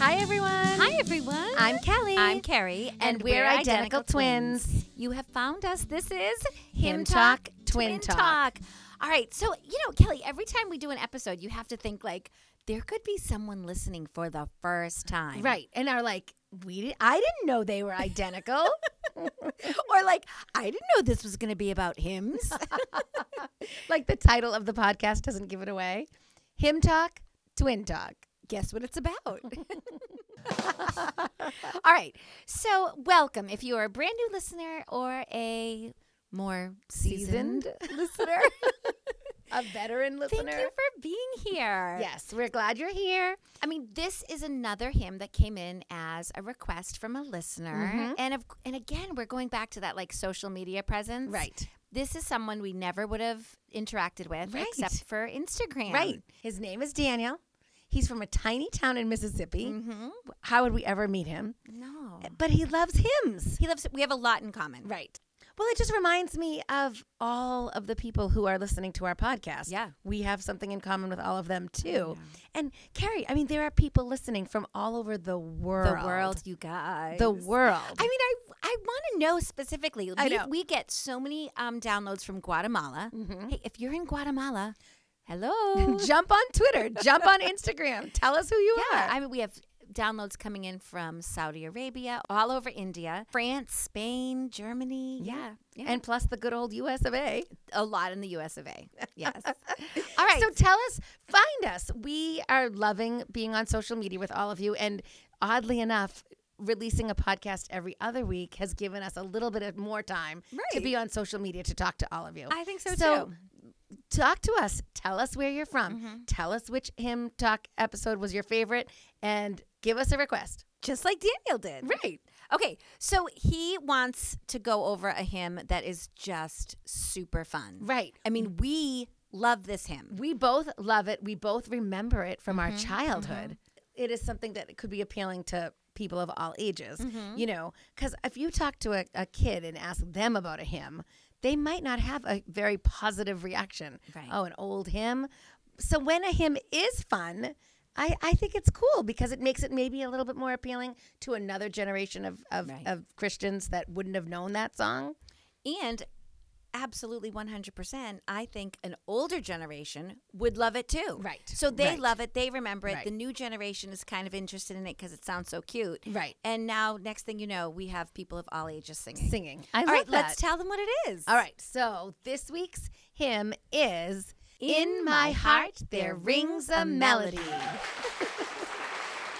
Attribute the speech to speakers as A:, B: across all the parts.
A: Hi, everyone.
B: Hi, everyone.
A: I'm Kelly.
B: I'm Carrie,
A: And we're identical twins.
B: You have found us. This is
A: Hymn Talk, Twin Talk.
B: All right. So, you know, Kelly, every time we do an episode, you have to think like there could be someone listening for the first time.
A: Right. And are like, we did, I didn't know they were identical.
B: or like, I didn't know this was going to be about hymns.
A: like the title of the podcast doesn't give it away. Hymn Talk, Twin Talk.
B: Guess what it's about? All right. So, welcome if you are a brand new listener or a more seasoned,
A: Seasoned
B: listener.
A: A veteran listener.
B: Thank you for being here.
A: Yes, we're glad you're here.
B: I mean, this is another hymn that came in as a request from a listener,
A: Mhm.
B: and of, and again, we're going back to that like social media presence.
A: Right.
B: This is someone we never would have interacted with
A: Right.
B: except for Instagram.
A: Right. His name is Daniel. He's from a tiny town in Mississippi.
B: Mm-hmm.
A: How would we ever meet him?
B: No.
A: But he loves hymns.
B: He loves. We have a lot in common.
A: Right. Well, it just reminds me of all of the people who are listening to our podcast.
B: Yeah.
A: We have something in common with all of them too. And Carrie, I mean, there are people listening from all over the world.
B: The world, you guys.
A: The world.
B: I mean, I I want to know specifically.
A: I
B: we,
A: know.
B: we get so many um, downloads from Guatemala.
A: Mhm.
B: Hey, if you're in Guatemala, hello.
A: jump on Twitter, jump on Instagram. Tell us who you
B: Yeah,
A: are.
B: I mean, we have downloads coming in from Saudi Arabia, all over India, France, Spain, Germany. Mm-hmm. Yeah, yeah.
A: and plus the good old US of A.
B: a lot in the US of A. Yes. all right.
A: So tell us, find us. We are loving being on social media with all of you. And oddly enough, releasing a podcast every other week has given us a little bit of more time to be on social media to talk to all of you.
B: I think so,
A: So,
B: too.
A: Talk to us. Tell us where you're from.
B: Mhm.
A: Tell us which hymn talk episode was your favorite and give us a request.
B: Just like Daniel did.
A: Right.
B: Okay, so he wants to go over a hymn that is just super fun.
A: Right.
B: I mean, we love this hymn.
A: We both love it. We both remember it from our
B: Mhm,
A: childhood. It is something that could be appealing to people of all ages,
B: Mhm.
A: you know, because if you talk to a, a kid and ask them about a hymn, they might not have a very positive reaction.
B: Right.
A: Oh, an old hymn. So when a hymn is fun, I, I think it's cool because it makes it maybe a little bit more appealing to another generation of, of,
B: Right.
A: of Christians that wouldn't have known that song.
B: And absolutely 100%, I think an older generation would love it too.
A: Right,
B: So they
A: right.
B: love it, they remember it.
A: Right.
B: The new generation is kind of interested in it because it sounds so cute.
A: Right.
B: And now, next thing you know, we have people of all ages singing.
A: Singing. I
B: All
A: love
B: right,
A: that.
B: let's tell them what it is.
A: All right, so this week's hymn is In My Heart There Rings a Melody.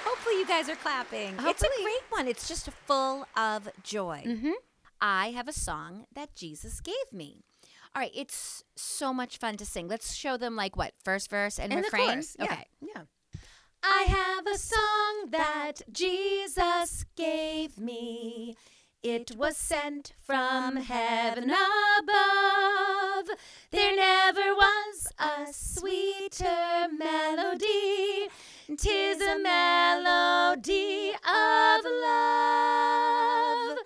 B: Hopefully, you guys are clapping. It's a great one. It's just full of joy.
A: Mm-hmm.
B: I have a song that Jesus gave me. All right, it's so much fun to sing. Let's show them like what first verse and, refrain.
A: chorus. Yeah.
B: Okay.
A: Yeah.
B: I have a song that Jesus gave me. It was sent from heaven above. There never was a sweeter melody. Tis a melody of love.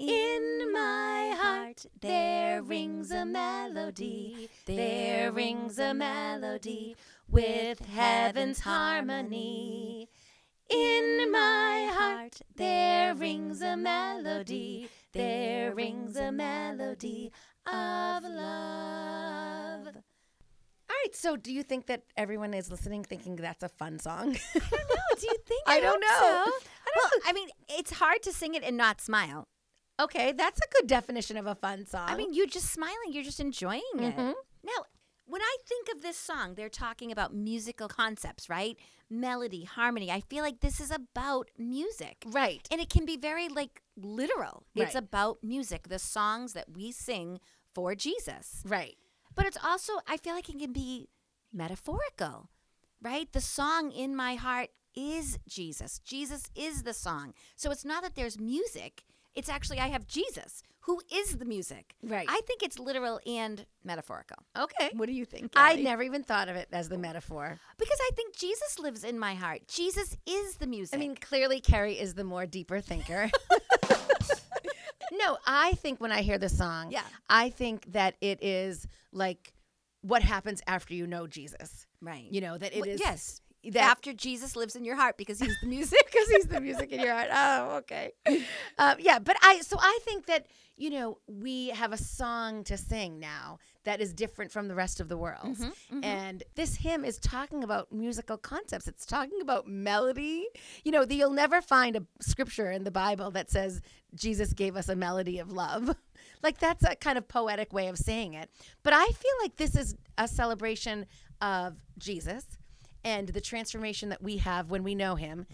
B: In my heart there rings a melody. There rings a melody with heaven's harmony. In my heart there rings a melody. There rings a melody of love.
A: All right, so do you think that everyone is listening thinking that's a fun song?
B: I don't know. Do you think?
A: I don't
B: hope
A: know.
B: so. well, I mean, it's hard to sing it and not smile.
A: Okay, that's a good definition of a fun song.
B: I mean, you're just smiling. You're just enjoying it.
A: Mhm.
B: Now, when I think of this song, they're talking about musical concepts, right? Melody, harmony. I feel like this is about music.
A: right.
B: And it can be very like literal. It's
A: Right.
B: about music, the songs that we sing for Jesus.
A: Right.
B: But it's also, I feel like it can be metaphorical, right? The song in my heart is Jesus. Jesus is the song. So it's not that there's music. It's actually I have Jesus, who is the music.
A: Right.
B: I think it's literal and metaphorical.
A: Okay.
B: What do you think?
A: I never even thought of it as the metaphor.
B: because I think Jesus lives in my heart. Jesus is the music.
A: I mean, clearly Carrie is the more deeper thinker. no, I think when I hear the song,
B: Yeah.
A: I think that it is like what happens after you know Jesus.
B: right.
A: You know, that it
B: Well,
A: is
B: yes.
A: That
B: After Jesus lives in your heart because he's the music.
A: because he's the music in your heart. Oh, okay. Um, yeah, but I so I think that you know we have a song to sing now that is different from the rest of the world, and this hymn is talking about musical concepts. It's talking about melody. You know, the, you'll never find a scripture in the Bible that says Jesus gave us a melody of love. Like that's a kind of poetic way of saying it. But I feel like this is a celebration of Jesus and the transformation that we have when we know him.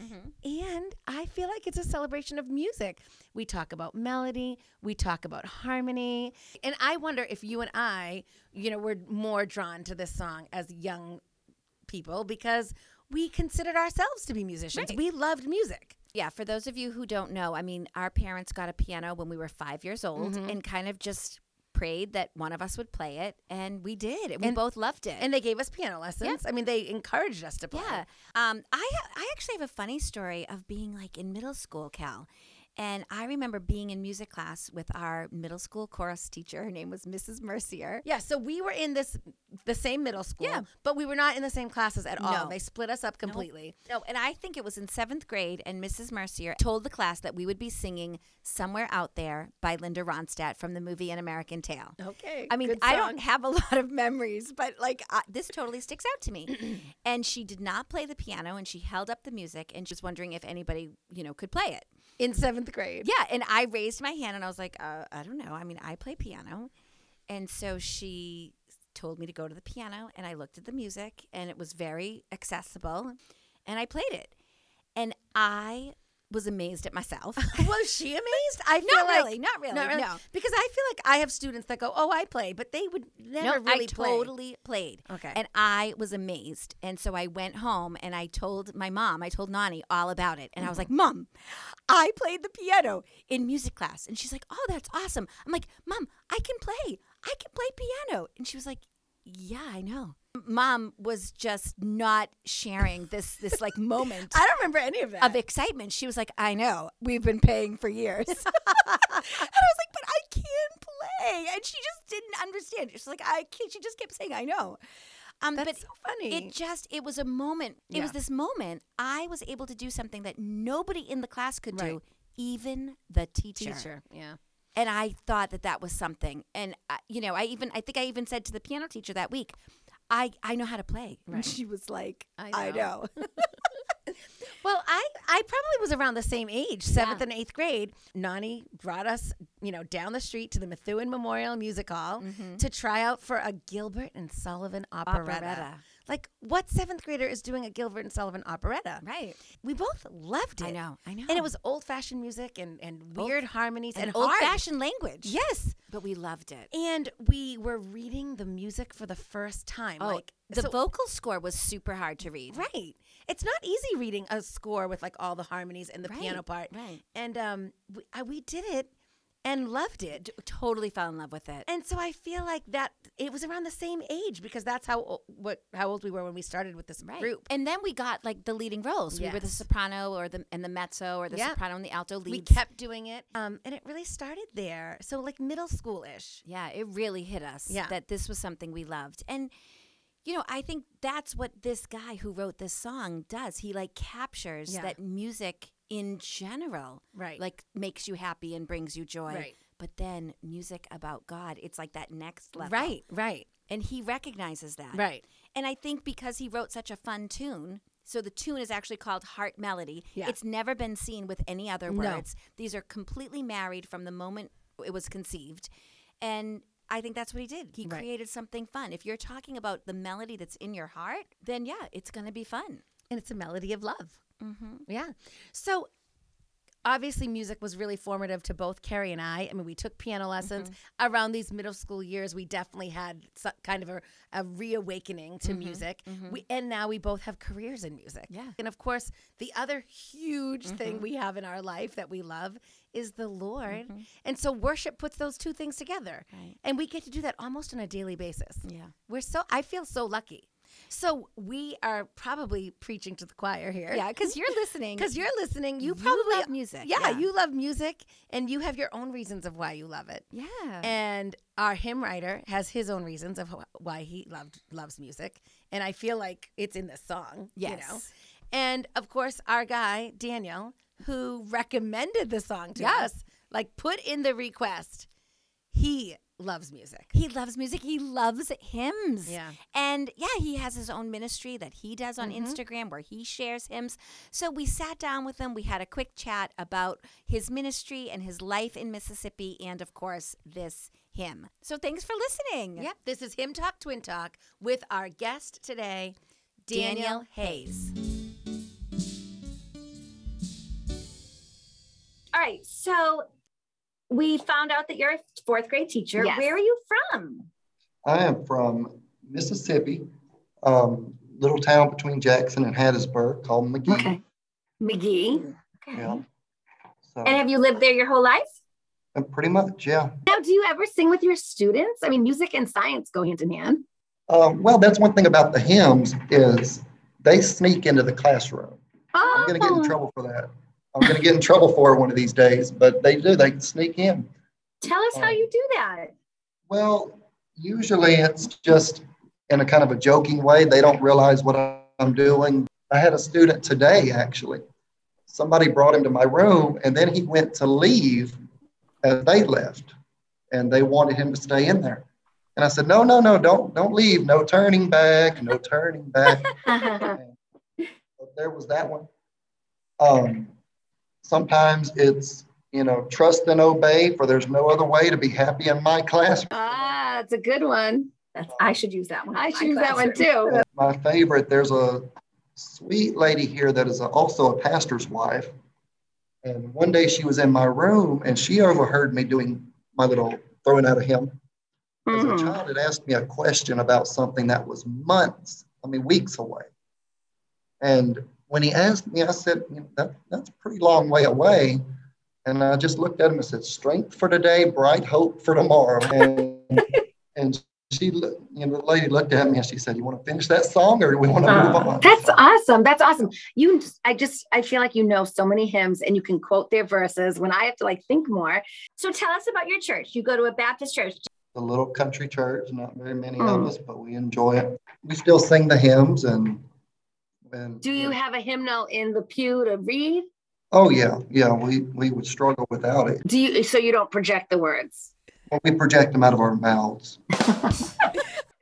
A: And I feel like it's a celebration of music. We talk about melody, we talk about harmony. And I wonder if you and I, you know, were more drawn to this song as young people because we considered ourselves to be musicians.
B: Right.
A: We loved music.
B: Yeah, for those of you who don't know, I mean, our parents got a piano when we were five years old
A: Mm-hmm.
B: and kind of just prayed that one of us would play it, and we did. And we both loved it.
A: And they gave us piano lessons. I mean, they encouraged us to play.
B: yeah, um, I I actually have a funny story of being like in middle school, Cal. And I remember being in music class with our middle school chorus teacher. Her name was Mrs. Mercier.
A: Yeah, so we were in this the same middle school,
B: Yeah.
A: but we were not in the same classes at all.
B: No.
A: They split us up completely.
B: No, and I think it was in seventh grade, and Mrs. Mercier told the class that we would be singing "Somewhere Out There" by Linda Ronstadt from the movie An American Tail.
A: Okay.
B: I mean, I don't have a lot of memories, but like uh, this totally sticks out to me. and she did not play the piano, and she held up the music, and she was wondering if anybody, you know, could play it.
A: In seventh grade.
B: Yeah, and I raised my hand, and I was like, uh, I don't know. I mean, I play piano, and so she told me to go to the piano, and I looked at the music, and it was very accessible, and I played it, and I was amazed at myself.
A: Was she amazed? I feel
B: Not
A: like
B: really, not really,
A: not
B: no.
A: Because I feel like I have students that go, "Oh, I play," but they would never
B: no,
A: really
B: I
A: play.
B: totally played.
A: Okay.
B: And I was amazed. And so I went home and I told my mom, I told Nani all about it. And I was like, mm-hmm. Mom, I played the piano in music class. And she's like, Oh, that's awesome. I'm like, Mom, I can play. I can play piano. And she was like, Yeah, I know. Mom was just not sharing this this like moment
A: I don't remember any of that.
B: of excitement. She was like, I know. We've been paying for years. and I was like, but I can't play. And she just didn't understand. She's like, I can't. She just kept saying, I know. Um,
A: That's
B: but
A: so funny.
B: It just, it was a moment. It was this moment. I was able to do something that nobody in the class could
A: Right.
B: do, even the teacher.
A: teacher. Yeah.
B: And I thought that that was something. And, uh, you know, I even, I think I even said to the piano teacher that week, I, I know how to play.
A: Right.
B: And she was like,
A: I
B: I
A: know.
B: know.
A: Well, I I probably was around the same age, seventh
B: Yeah.
A: and eighth grade. Nani brought us, you know, down the street to the Methuen Memorial Music Hall mm-hmm. to try out for a Gilbert and Sullivan operetta.
B: Operetta.
A: Like, what seventh grader is doing a Gilbert and Sullivan operetta?
B: right.
A: We both loved it.
B: I know. I know.
A: And it was old fashioned music and, and weird harmonies and,
B: an
A: hard.
B: old fashioned language.
A: Yes.
B: But we loved it.
A: And we were reading the music for the first time. like
B: the
A: so-
B: vocal score was super hard to read.
A: Right. It's not easy reading a score with like all the harmonies and the piano part.
B: right.
A: And um, we, I, we did it and loved it.
B: Totally fell in love with it.
A: And so I feel like that it was around the same age because that's how what how old we were when we started with this group.
B: And then we got like the leading roles. We were the soprano or the and the mezzo or the soprano and the alto
A: We kept doing it, um, and it really started there. So like middle schoolish.
B: yeah, it really hit us
A: Yeah.
B: that this was something we loved. And you know, I think that's what this guy who wrote this song does. He like captures
A: Yeah.
B: that music in general
A: Right.
B: like makes you happy and brings you joy.
A: Right.
B: But then music about God, it's like that next level.
A: Right. Right.
B: And he recognizes that.
A: Right.
B: And I think because he wrote such a fun tune, so the tune is actually called Heart Melody.
A: Yeah.
B: It's never been seen with any other words. No. These are completely married from the moment it was conceived. And I think that's what he did. He
A: Right.
B: created something fun. If you're talking about the melody that's in your heart, then yeah, it's going to be fun.
A: And it's a melody of love. Mm-hmm. Yeah. So obviously music was really formative to both Carrie and I. I mean, we took piano lessons
B: Mm-hmm.
A: around these middle school years. We definitely had so, kind of a, a reawakening to music. We, and now we both have careers in music.
B: Mm-hmm. Yeah. Mm-hmm.
A: And of course, the other huge thing we have in our life that we love is the Lord. And so worship puts those two things together.
B: Right.
A: And we get to do that almost on a daily basis.
B: Yeah.
A: We're so I feel so lucky. So we are probably preaching to the choir here.
B: Yeah, because you're listening.
A: Because you're listening, you
B: You
A: probably
B: love music,
A: Yeah,
B: yeah.
A: you love music, and you have your own reasons of why you love it.
B: Yeah.
A: And our hymn writer has his own reasons of why he loved loves music, and I feel like it's in the song. You know?
B: Yes.
A: And of course, our guy Daniel, who recommended the song to
B: Yes.
A: us, like put in the request, he loves music.
B: He loves music. He loves hymns.
A: Yeah.
B: And yeah, he has his own ministry that he does on mm-hmm. Instagram where he shares hymns. So we sat down with him. We had a quick chat about his ministry and his life in Mississippi and, of course, this hymn. So thanks for listening.
A: Yep, this is Hymn Talk Twin Talk with our guest today, Daniel,
B: Daniel
A: Hayes.
C: All right. So we found out that you're a fourth grade teacher.
A: Yes.
C: Where are you from?
D: I am from Mississippi, um, little town between Jackson and Hattiesburg called Magee.
C: Magee. Okay.
D: Yeah. So,
C: And have you lived there your whole life?
D: and pretty much, yeah.
C: Now, do you ever sing with your students? I mean, music and science go hand in hand.
D: Um, well, that's one thing about the hymns is they sneak into the classroom.
C: Oh,
D: I'm going to get in trouble for that. I'm going to get in trouble for it one of these days, but they do. They sneak in.
C: Tell us how you do that.
D: Well, usually it's just in a kind of a joking way. They don't realize what I'm doing. I had a student today, actually. Somebody brought him to my room, and then he went to leave as they left, and they wanted him to stay in there. And I said, "No, no, no, don't, don't leave. No turning back. No turning back." But there was that one. Um, sometimes it's you know trust and obey, for there's no other way to be happy in my classroom.
C: ah, that's a good one. That's, I should use that one. I
A: My
C: should use that one
A: classroom.
C: too.
D: My favorite, there's a sweet lady here that is also a pastor's wife. And one day she was in my room and she overheard me doing my little throwing out a hymn. As a
C: Mhm.
D: child had asked me a question about something that was months, I mean, weeks away. And when he asked me, I said, you know, that, that's a pretty long way away. And I just looked at him and said, strength for today, bright hope for tomorrow. And, and she, you know, the lady looked at me and she said, you want to finish that song or do we want to move
C: Uh,
D: on?
C: that's awesome. That's awesome. You, I just, I feel like you know so many hymns and you can quote their verses when I have to like think more. So tell us about your church. You go to a Baptist church.
D: a little country church, not very many
C: Mm.
D: of us, but we enjoy it. We still sing the hymns and, and
C: Do you have a hymnal in the pew to read?
D: oh yeah, yeah, we, we would struggle without it.
C: Do you, so you don't project the words?
D: Well, we project them out of our mouths.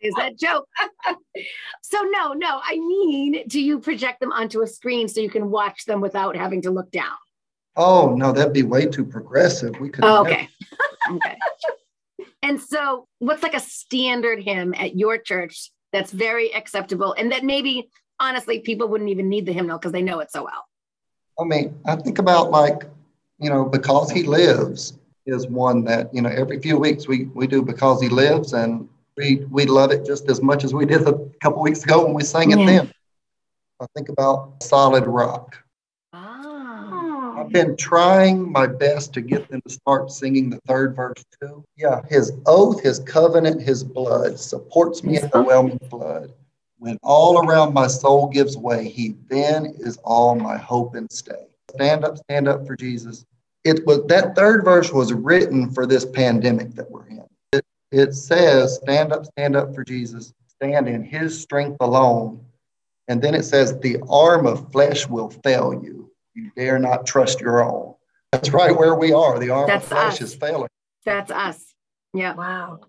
C: Is that joke? so no, no, I mean, do you project them onto a screen so you can watch them without having to look down?
D: Oh no, that'd be way too progressive. We could.
C: Oh, okay. okay. And so what's like a standard hymn at your church that's very acceptable and that maybe honestly people wouldn't even need the hymnal because they know it so well?
D: I mean, I think about like, you know, because he lives is one that you know every few weeks we we do because he lives and we we love it just as much as we did a couple weeks ago when we sang it
C: Yeah.
D: then. I think about solid rock.
C: Ah.
D: I've been trying my best to get them to start singing the third verse too. Yeah, his oath, his covenant, his blood supports me in the whelming flood. When all around my soul gives way, he then is all my hope and stay. Stand up, stand up for Jesus. It was that third verse was written for this pandemic that we're in. It, it says, stand up, stand up for Jesus, stand in his strength alone. And then it says, the arm of flesh will fail you you dare not trust your own. That's right where we are. The arm
C: That's
D: of flesh
C: us.
D: is failing.
C: That's us. Yeah.
E: Wow.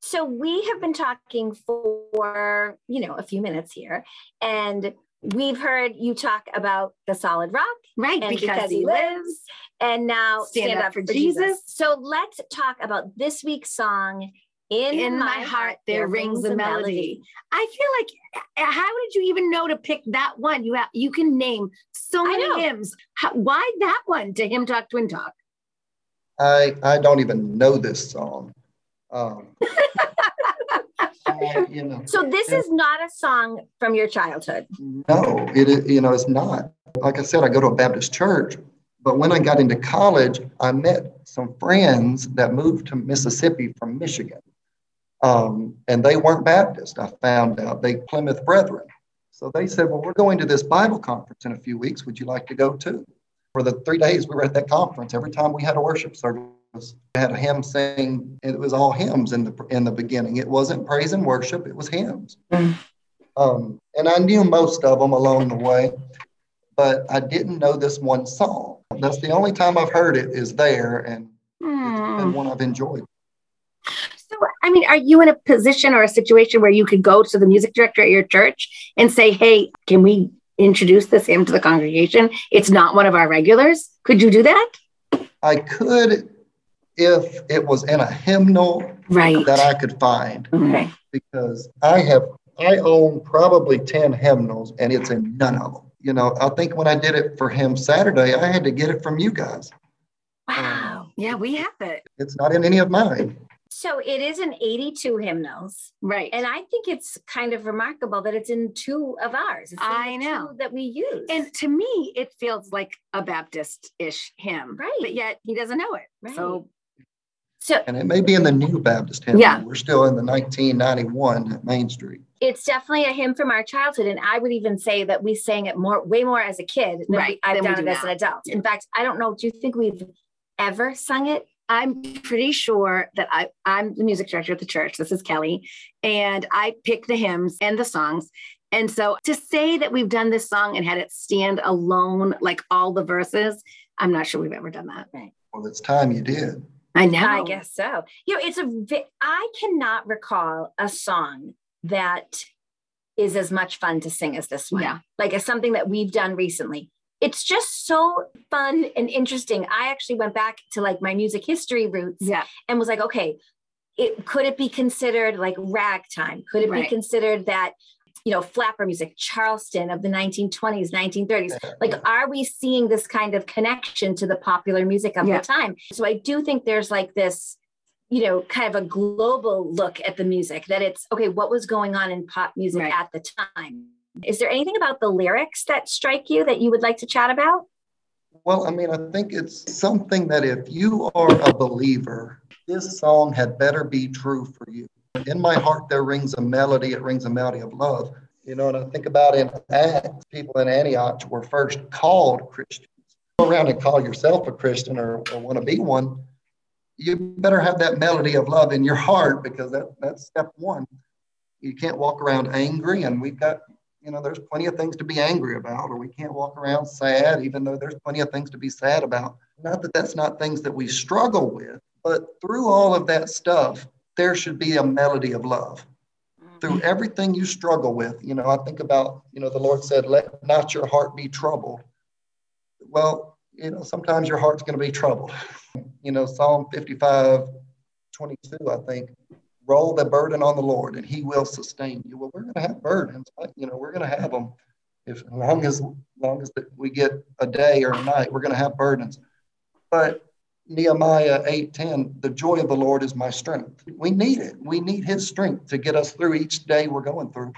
E: So we have been talking for, you know, a few minutes here and we've heard you talk about the solid rock
C: Right.
E: and because, he lives and now stand, up, for Jesus. So let's talk about this week's song In,
C: in my heart there rings a melody. I feel like uh, how did you even know to pick that one? You have, you can name so many hymns. How, why that one to hymn talk twin talk?
D: I I don't even know this song. Um, I- you know,
E: So this is not a song from your childhood.
D: no, it is, you know, it's not. Like I said, I go to a Baptist church, but when I got into college, I met some friends that moved to Mississippi from Michigan. Um, and they weren't Baptist, I found out. They Plymouth Brethren. So they said, Well, we're going to this Bible conference in a few weeks. Would you like to go too? For the three days we were at that conference, every time we had a worship service, had a hymn sing. It was all hymns in the in the beginning. It wasn't praise and worship, it was hymns.
C: Mm.
D: Um, and I knew most of them along the way, but I didn't know this one song. That's the only time I've heard it is there, and it's been one I've enjoyed.
C: So, I mean, are you in a position or a situation where you could go to the music director at your church and say, hey, can we introduce this hymn to the congregation? It's not one of our regulars. Could you do that?
D: I could if it was in a hymnal
C: Right.
D: that I could find
C: Okay.
D: because I have I own probably 10 hymnals and it's in none of them. You know, I think when I did it for hymn Saturday, I had to get it from you guys.
E: Wow.
C: Yeah, we have it.
D: It's not in any of mine.
E: So it is in 82 hymnals.
C: Right.
E: And I think it's kind of remarkable that it's in two of ours. It's
C: I know.
E: two that we use.
C: And to me, it feels like a Baptist ish hymn.
E: Right.
C: But yet he doesn't know it. So,
E: so
D: And it may be in the new Baptist hymn.
C: Yeah.
D: We're still in the 1991 at Main Street.
E: it's definitely a hymn from our childhood. And I would even say that we sang it more, way more as a kid than
C: Right,
E: I've
C: than we
E: done it
C: do
E: as an
C: now.
E: adult. In fact, I don't know, do you think we've ever sung it?
C: I'm pretty sure that I, I'm the music director at the church. This is Kelly. And I pick the hymns and the songs. And so to say that we've done this song and had it stand alone, like all the verses, I'm not sure we've ever done that.
D: Well, it's time you did.
C: I know.
E: I guess so. You know, it's a, I cannot recall a song that is as much fun to sing as this one.
C: Yeah.
E: Like it's something that we've done recently. It's just so fun and interesting. I actually went back to like my music history roots
C: Yeah.
E: and was like, okay, it could it be considered like ragtime? Could it be considered that, you know, flapper music, Charleston of the 1920s, 1930s? Like, are we seeing this kind of connection to the popular music of
C: Yeah.
E: the time? So I do think there's like this, you know, kind of a global look at the music that it's okay, what was going on in pop music
C: Right.
E: at the time? Is there anything about the lyrics that strike you that you would like to chat about?
D: Well, I mean, I think it's something that if you are a believer, this song had better be true for you. In my heart, there rings a melody, it rings a melody of love. You know, and I think about in Acts, people in Antioch were first called Christians. Go around and call yourself a Christian or, or want to be one, you better have that melody of love in your heart because that, that's step one. You can't walk around angry, and we've got you know, there's plenty of things to be angry about, or we can't walk around sad, even though there's plenty of things to be sad about. Not that that's not things that we struggle with, but through all of that stuff, there should be a melody of love. Through mm-hmm. everything you struggle with, you know, I think about, you know, the Lord said, let not your heart be troubled. Well, you know, sometimes your heart's going to be troubled. You know, Psalm 55, 22, I think, roll the burden on the Lord and he will sustain you. Well, we're going to have burdens, but, you know, we're going to have them. If as long as, long as we get a day or a night, we're going to have burdens. But Nehemiah 8:10, the joy of the Lord is my strength. We need it. We need his strength to get us through each day we're going through.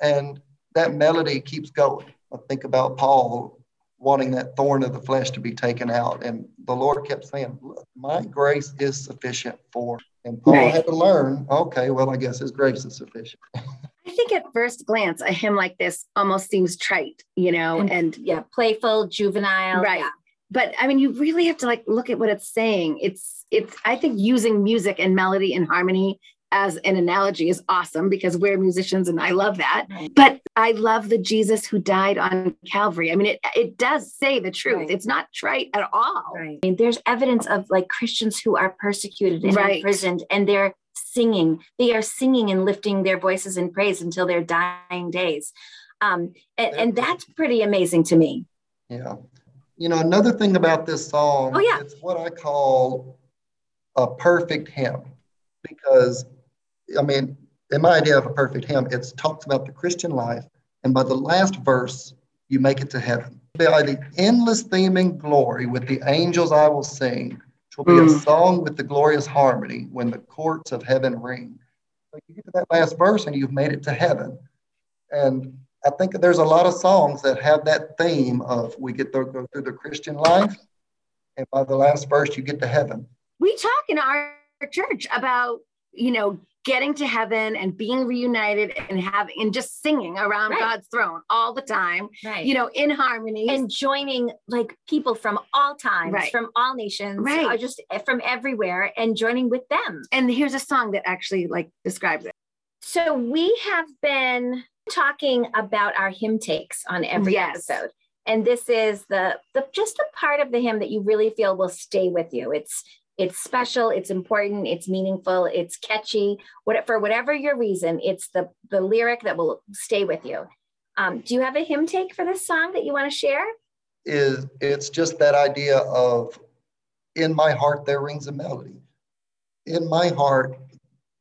D: And that melody keeps going. I think about Paul wanting that thorn of the flesh to be taken out. And the Lord kept saying, Look, my grace is sufficient for. And Paul
C: Right.
D: had to learn, okay, well, I guess his grace is sufficient.
C: I think at first glance, a hymn like this almost seems trite, you know,
E: And-
C: and
E: Yeah, playful, juvenile.
C: Right.
E: yeah.
C: But I mean, you really have to like look at what it's saying. It's it's I think using music and melody and harmony as an analogy is awesome because we're musicians and I love that.
E: Right.
C: But I love the Jesus who died on Calvary. I mean, it it does say the truth.
E: Right.
C: It's not trite at all.
E: Right. I mean, there's evidence of like Christians who are persecuted and
C: Right.
E: imprisoned, and they're singing. They are singing and lifting their voices in praise until their dying days. Um, and, and that's pretty amazing to me.
D: Yeah. You know, another thing about this song,
E: Oh, yeah.
D: it's what I call a perfect hymn because I mean, in my idea of a perfect hymn, it talks about the Christian life, and by the last verse, you make it to heaven. By the endless theming glory with the angels I will sing, which will be a
C: Mm.
D: song with the glorious harmony when the courts of heaven ring. So you get to that last verse and you've made it to heaven. And I think there's a lot of songs that have that theme of we get to go through the Christian life, and by the last verse, you get to heaven.
C: we talk in our church about you know getting to heaven and being reunited and having and just singing around
E: Right.
C: god's throne all the time
E: Right.
C: you know in harmony
E: and joining like people from all times,
C: Right.
E: from all nations,
C: Right.
E: just eh, from everywhere, and joining with them.
C: and here's a song that actually like describes it
E: So we have been talking about our hymn takes on every
C: Yes.
E: episode. And this is the, the just the part of the hymn that you really feel will stay with you. It's it's special, it's important, it's meaningful, it's catchy. What for whatever your reason, it's the the lyric that will stay with you. Um, do you have a hymn take for this song that you want to share?
D: is it's just that idea of in my heart there rings a melody in my heart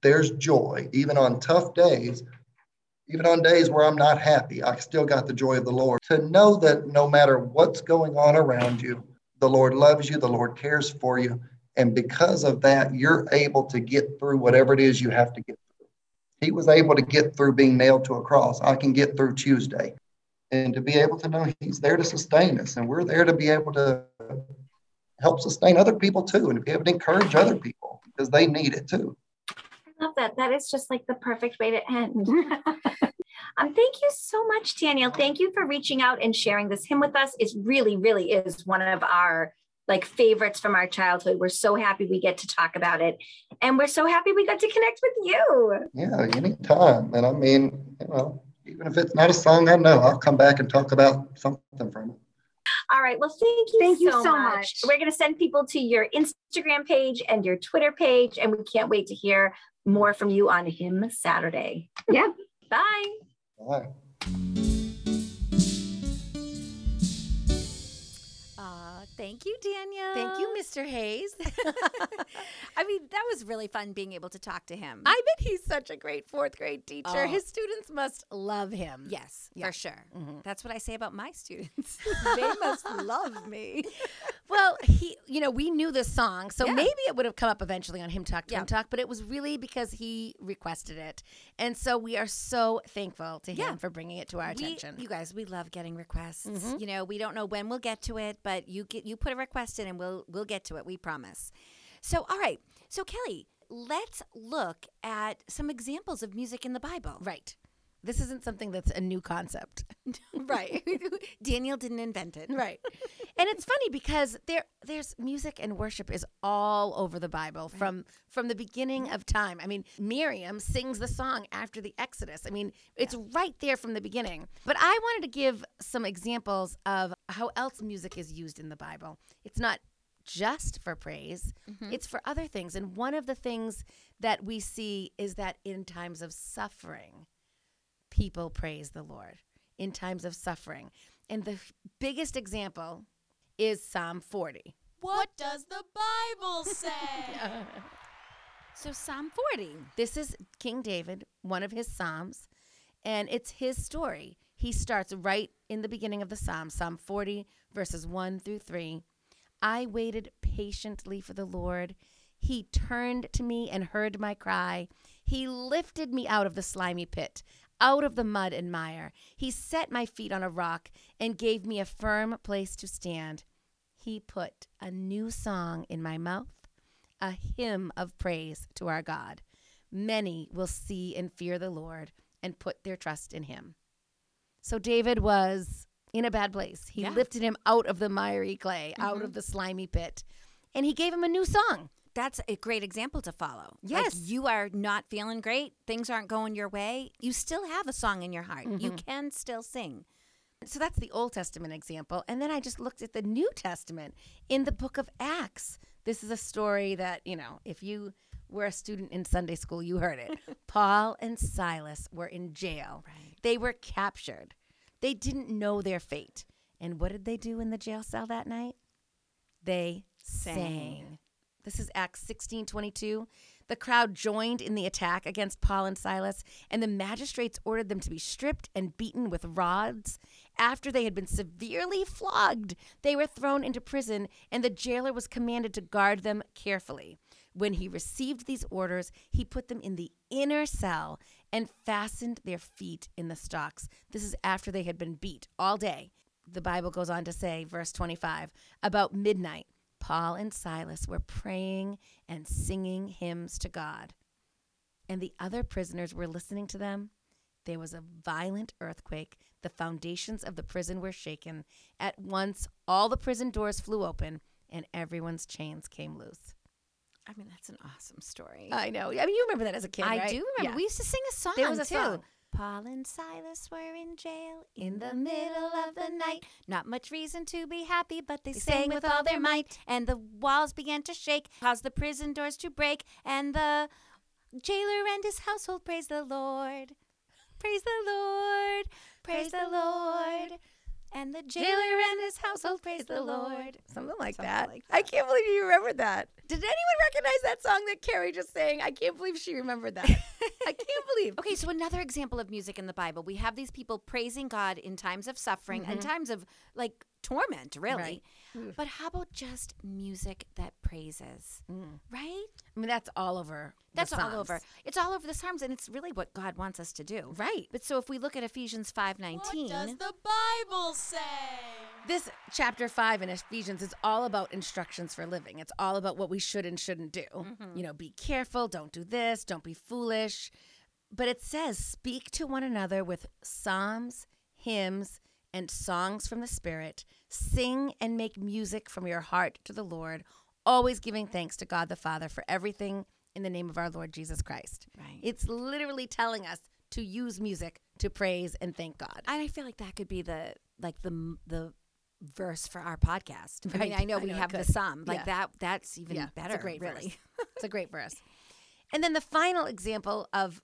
D: there's joy even on tough days even on days where i'm not happy i still got the joy of the lord. To know that no matter what's going on around you the lord loves you the lord cares for you and because of that you're able to get through whatever it is you have to get through. He was able to get through being nailed to a cross. I can get through tuesday. And to be able to know he's there to sustain us and we're there to be able to help sustain other people too and to be able to encourage other people because they need it too
E: love that. That is just like the perfect way to end. Um, thank you so much, Daniel. Thank you for reaching out and sharing this hymn with us. It really, really is one of our like favorites from our childhood. We're so happy we get to talk about it. And we're so happy we got to connect with you.
D: yeah anytime and i mean you know even if it's not a song i know i'll come back and talk about something from it
E: All right. Well, thank you,
C: Thank you
E: so,
C: so
E: much.
C: much.
E: We're going to send people to your Instagram page and your Twitter page. And we can't wait to hear more from you on Hymn Saturday.
C: Yeah.
E: Bye.
D: all
B: thank you, Daniel.
A: Thank you, Mr. Hayes.
B: I mean, that was really fun being able to talk to him.
A: I bet he's such a great fourth grade teacher.
B: Oh.
A: His students must love him.
B: yes,
A: Yeah.
B: for sure.
A: Mhm.
B: That's what I say about my students. they must love me.
A: Well, he, you know, we knew this song, so
B: Yeah.
A: maybe it would have come up eventually on Hymn Talk,
B: Yeah.
A: Talk, but it was really because he requested it. And so we are so thankful to him for bringing it to our
B: We-
A: attention.
B: you guys, we love getting requests.
A: Mhm.
B: You know, we don't know when we'll get to it, but you get you put a request in and we'll we'll get to it. We promise. So, all right. So, Kelly, let's look at some examples of music in the Bible.
A: right. This isn't something that's a new concept.
B: right. Daniel didn't invent it.
A: Right. and it's funny because there there's music and worship is all over the Bible from from the beginning of time. I mean, Miriam sings the song after the Exodus. I mean, it's right there from the beginning. But I wanted to give some examples of how else music is used in the Bible. It's not just for praise, mm-hmm. it's for other things. And one of the things that we see is that in times of suffering, people praise the Lord in times of suffering. And the biggest example is Psalm 40.
F: What does the Bible say?
B: So, Psalm 40.
A: This is King David, one of his Psalms, and it's his story. He starts right in the beginning of the Psalm, Psalm 40, verses 1 through 3. I waited patiently for the Lord. He turned to me and heard my cry. He lifted me out of the slimy pit, out of the mud and mire. He set my feet on a rock and gave me a firm place to stand. He put a new song in my mouth, a hymn of praise to our God. Many will see and fear the Lord and put their trust in him. So David was in a bad place. He
B: Yeah.
A: lifted him out of the miry clay, out mm-hmm. of the slimy pit, and he gave him a new song.
B: That's a great example to follow. Like,
A: Yes.
B: you are not feeling great, things aren't going your way. You still have a song in your heart. You
A: Mm-hmm.
B: can still sing.
A: So that's the Old Testament example. And then I just looked at the New Testament in the book of Acts. This is a story that, you know, if you were a student in Sunday school, you heard it. Paul and Silas were in jail.
B: Right.
A: They were captured. They didn't know their fate. And what did they do in the jail cell that night? They sang.
B: Sang.
A: This is Acts 16 22. The crowd joined in the attack against Paul and Silas, and the magistrates ordered them to be stripped and beaten with rods. After they had been severely flogged, they were thrown into prison, and the jailer was commanded to guard them carefully. When he received these orders, he put them in the inner cell and fastened their feet in the stocks. This is after they had been beat all day. The Bible goes on to say, verse 25, about midnight, Paul and Silas were praying and singing hymns to God. And the other prisoners were listening to them. There was a violent earthquake. The foundations of the prison were shaken. At once, all the prison doors flew open, and everyone's chains came loose.
B: I mean, that's an awesome story.
A: I know. I mean, you remember that as a kid,
B: I
A: right?
B: do remember.
A: Yeah.
B: We used to sing a song
A: There was a
B: too.
A: song.
B: Paul and Silas were in jail in the middle of the night. Not much reason to be happy, but they,
A: They
B: sang with all their might. And the walls began to shake, caused the prison doors to break, and the jailer and his household praise the Lord. Praise the Lord. Praise the Lord. And the jailer and his oh, household praise the Lord.
A: Something like
B: Something
A: that.
B: like
A: I can't believe you remembered that. Did anyone recognize that song that Carrie just sang? I can't believe she remembered that. I can't believe.
B: Okay, so another example of music in the Bible. We have these people praising God in times of suffering and mm-hmm. times of like torment, really.
A: Right.
B: But how about just music that praises?
A: Mm.
B: Right?
A: I mean, that's all over. the
B: That's all over. It's all over the Psalms and it's really what God wants us to do.
A: Right.
B: But so if we look at Ephesians 5:19,
F: What does the Bible say?
A: This chapter five in Ephesians is all about instructions for living. It's all about what we should and shouldn't do.
B: Mm-hmm.
A: You know, be careful, don't do this, don't be foolish. But it says, speak to one another with psalms, hymns, and songs from the Spirit. Sing and make music from your heart to the Lord, always giving thanks to God the Father for everything in the name of our Lord Jesus Christ.
B: Right.
A: It's literally telling us to use music to praise and thank God.
B: and I feel like that could be the like the the verse for our podcast. I mean, I know
A: I
B: we
A: know
B: have the. Psalm. Like
A: Yeah.
B: that that's even
A: Yeah,
B: better.
A: It's a great
B: really.
A: verse. it's a great verse. And then the final example of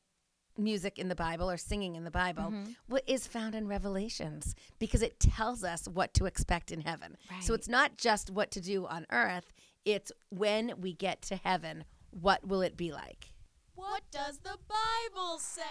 A: music in the Bible or singing in the Bible
B: Mm-hmm.
A: what is found in Revelations because it tells us what to expect in heaven. So it's not just what to do on earth, it's when we get to heaven, what will it be like?
F: What does the Bible say?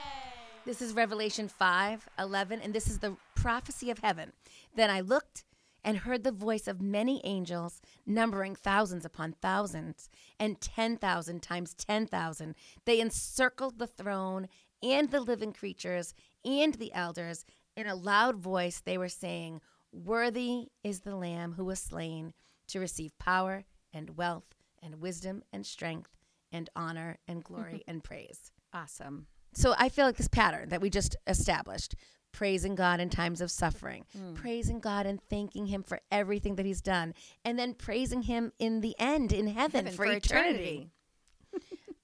A: This is Revelation 5 11, and this is the prophecy of heaven. Then I looked and heard the voice of many angels, numbering thousands upon thousands, and 10,000 times 10,000. They encircled the throne and the living creatures and the elders. In a loud voice, they were saying, Worthy is the Lamb who was slain to receive power and wealth and wisdom and strength and honor and glory and praise.
B: Awesome.
A: So I feel like this pattern that we just established praising God in times of suffering, mm. praising God and thanking Him for everything that He's done, and then praising Him in the end in heaven,
B: Heaven
A: for,
B: for
A: eternity.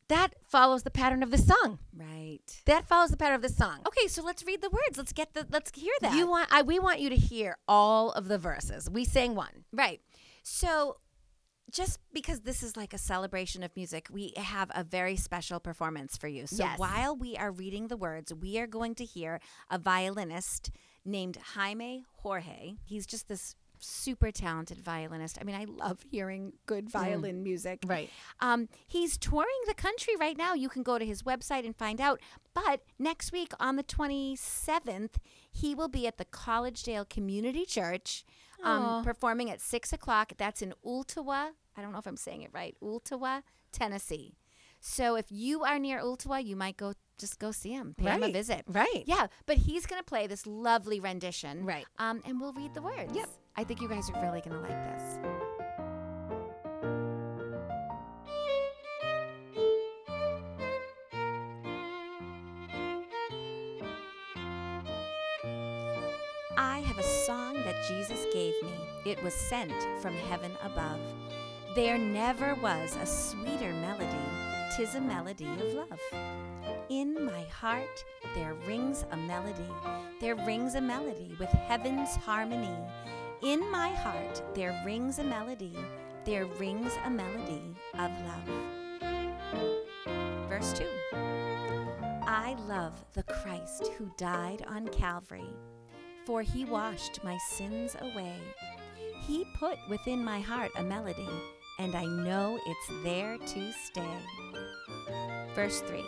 A: That follows the pattern of the song.
B: Right.
A: That follows the pattern of the song.
B: Okay, so let's read the words. Let's get the let's hear that.
A: You want I we want you to hear all of the verses. We sang one.
B: right. So just because this is like a celebration of music, we have a very special performance for you. So
A: Yes.
B: while we are reading the words, we are going to hear a violinist named Jaime Jorge. He's just this super talented violinist. I mean, I love hearing good violin music.
A: Right.
B: Um, he's touring the country right now. You can go to his website and find out. But next week on the 27th, he will be at the Collegedale Community Church um, performing at 6 o'clock. That's in Ooltewah. I don't know if I'm saying it right. Ooltewah, Tennessee. So if you are near Ooltewah, you might go just go see him, pay him a visit.
A: Right.
B: Yeah, but he's going to play this lovely rendition.
A: Right.
B: Um, and we'll read the words.
A: Yep.
B: I think you guys are really going to like this. I have a song that Jesus gave me. It was sent from heaven above. There never was a sweeter melody. Tis a melody of love. In my heart there rings a melody. There rings a melody with heaven's harmony. In my heart there rings a melody. There rings a melody of love. Verse 2 I love the Christ who died on Calvary, for he washed my sins away. He put within my heart a melody, and I know it's there to stay. Verse 3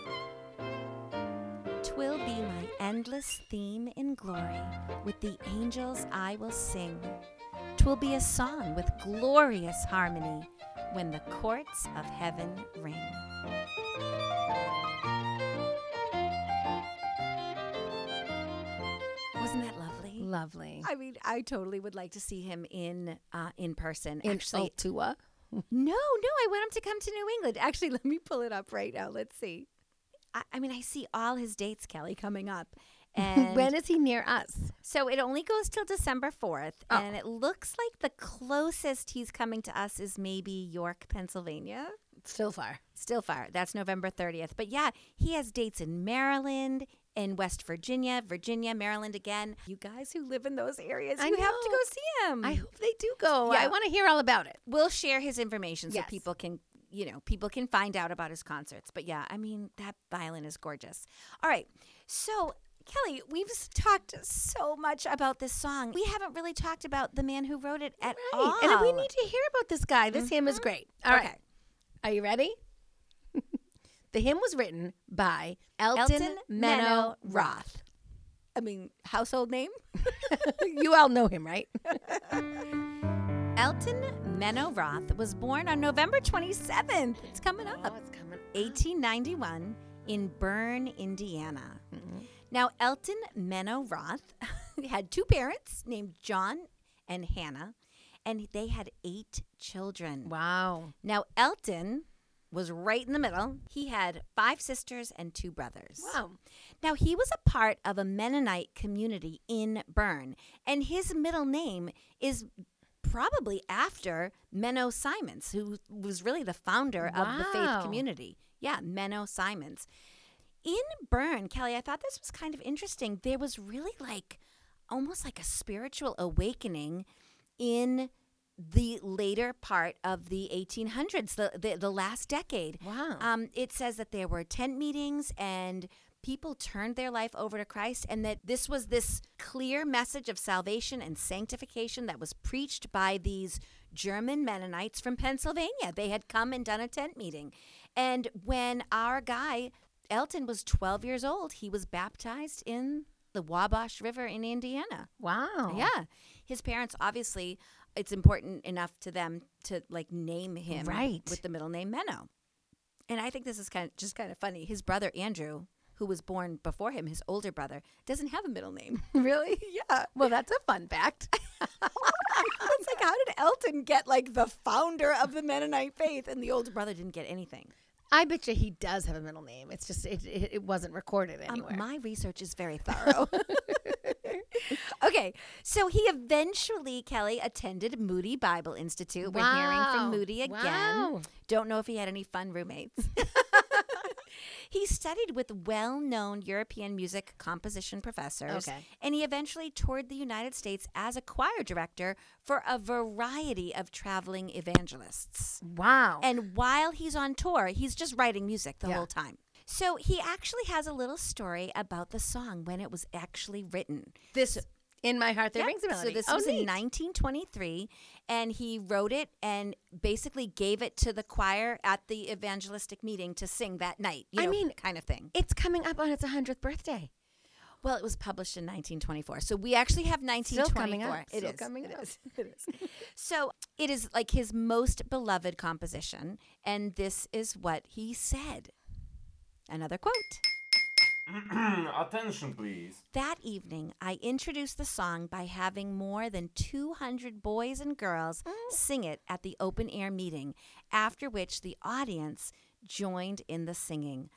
B: Twill be my endless theme in glory. With the angels I will sing. Twill be a song with glorious harmony when the courts of heaven ring. Wasn't that lovely?
A: Lovely.
B: I mean, I totally would like to see him in uh, in person.
A: In
B: Actually,
A: Altua.
B: no, no, I want him to come to New England. Actually, let me pull it up right now. Let's see. I, I mean, I see all his dates, Kelly, coming up. And
A: when is he near us?
B: so it only goes till December 4th.
A: Oh.
B: And it looks like the closest he's coming to us is maybe York, Pennsylvania.
A: Still far.
B: Still far. That's November 30th. But yeah, he has dates in Maryland, in West Virginia, Virginia, Maryland again. You guys who live in those areas,
A: I
B: you have to go see him.
A: I hope they do go.
B: Yeah.
A: I want to hear all about it.
B: we'll share his information so
A: Yes.
B: people can you know people can find out about his concerts but yeah i mean that violin is gorgeous all right so kelly we've talked so much about this song we haven't really talked about the man who wrote it at all
A: And we need to hear about this guy. This hymn is mm-hmm. great. All right.
B: Okay.
A: Are you ready? the hymn was written by Elton,
B: elton
A: Menno roth
B: i mean household name
A: you all know him, right?
B: Elton menno roth was born on november 27th it's coming up oh,
A: it's coming.
B: 1891 in Berne, Indiana. Mm-hmm. Now, Elton Menno Roth had two parents named John and Hannah, and they had eight children.
A: Wow.
B: Now, Elton was right in the middle. He had five sisters and two brothers.
A: Wow.
B: Now, he was a part of a Mennonite community in Berne, and his middle name is probably after Menno Simons, who was really the founder of the faith community. Yeah, Menno Simons. In Berne, Kelly, I thought this was kind of interesting. There was really like almost like a spiritual awakening in the later part of the 1800s, the, the, the last decade.
A: Wow.
B: Um, it says that there were tent meetings and people turned their life over to Christ, and that this was this clear message of salvation and sanctification that was preached by these German Mennonites from Pennsylvania. They had come and done a tent meeting. And when our guy, Elton, was 12 years old, he was baptized in the Wabash River in Indiana.
A: Wow.
B: Yeah. His parents obviously it's important enough to them to like name him
A: Right.
B: with the middle name Menno. And I think this is kind of just kind of funny. His brother Andrew, who was born before him, his older brother, doesn't have a middle name.
A: Really?
B: yeah.
A: Well, that's a fun fact.
B: it's like how did Elton get like the founder of the Mennonite faith and the older brother didn't get anything?
A: I bet you he does have a middle name. It's just it, it, it wasn't recorded
B: Um,
A: anywhere.
B: my research is very thorough. okay, so he eventually, Kelly, attended Moody Bible Institute. We're hearing from Moody again.
A: Wow.
B: Don't know if he had any fun roommates. He studied with well known European music composition professors,
A: Okay.
B: and he eventually toured the United States as a choir director for a variety of traveling evangelists.
A: wow.
B: And while he's on tour, he's just writing music the
A: Yeah.
B: whole time. So he actually has a little story about the song when it was actually written.
A: this in my heart there
B: Yeah,
A: rings a melody.
B: So this
A: oh,
B: was in 1923, and he wrote it and basically gave it to the choir at the evangelistic meeting to sing that night. You
A: I
B: know,
A: mean,
B: kind of thing.
A: It's coming up on its 100th birthday.
B: Well, it was published in 1924, so we actually have
A: Still
B: 1924.
A: coming up.
B: It
A: Still
B: is,
A: coming
B: it
A: up.
B: is, it is. So it is like his most beloved composition, and this is what he said. Another quote.
G: Attention, please.
B: That evening, I introduced the song by having more than 200 boys and girls mm. sing it at the open air meeting, after which the audience joined in the singing.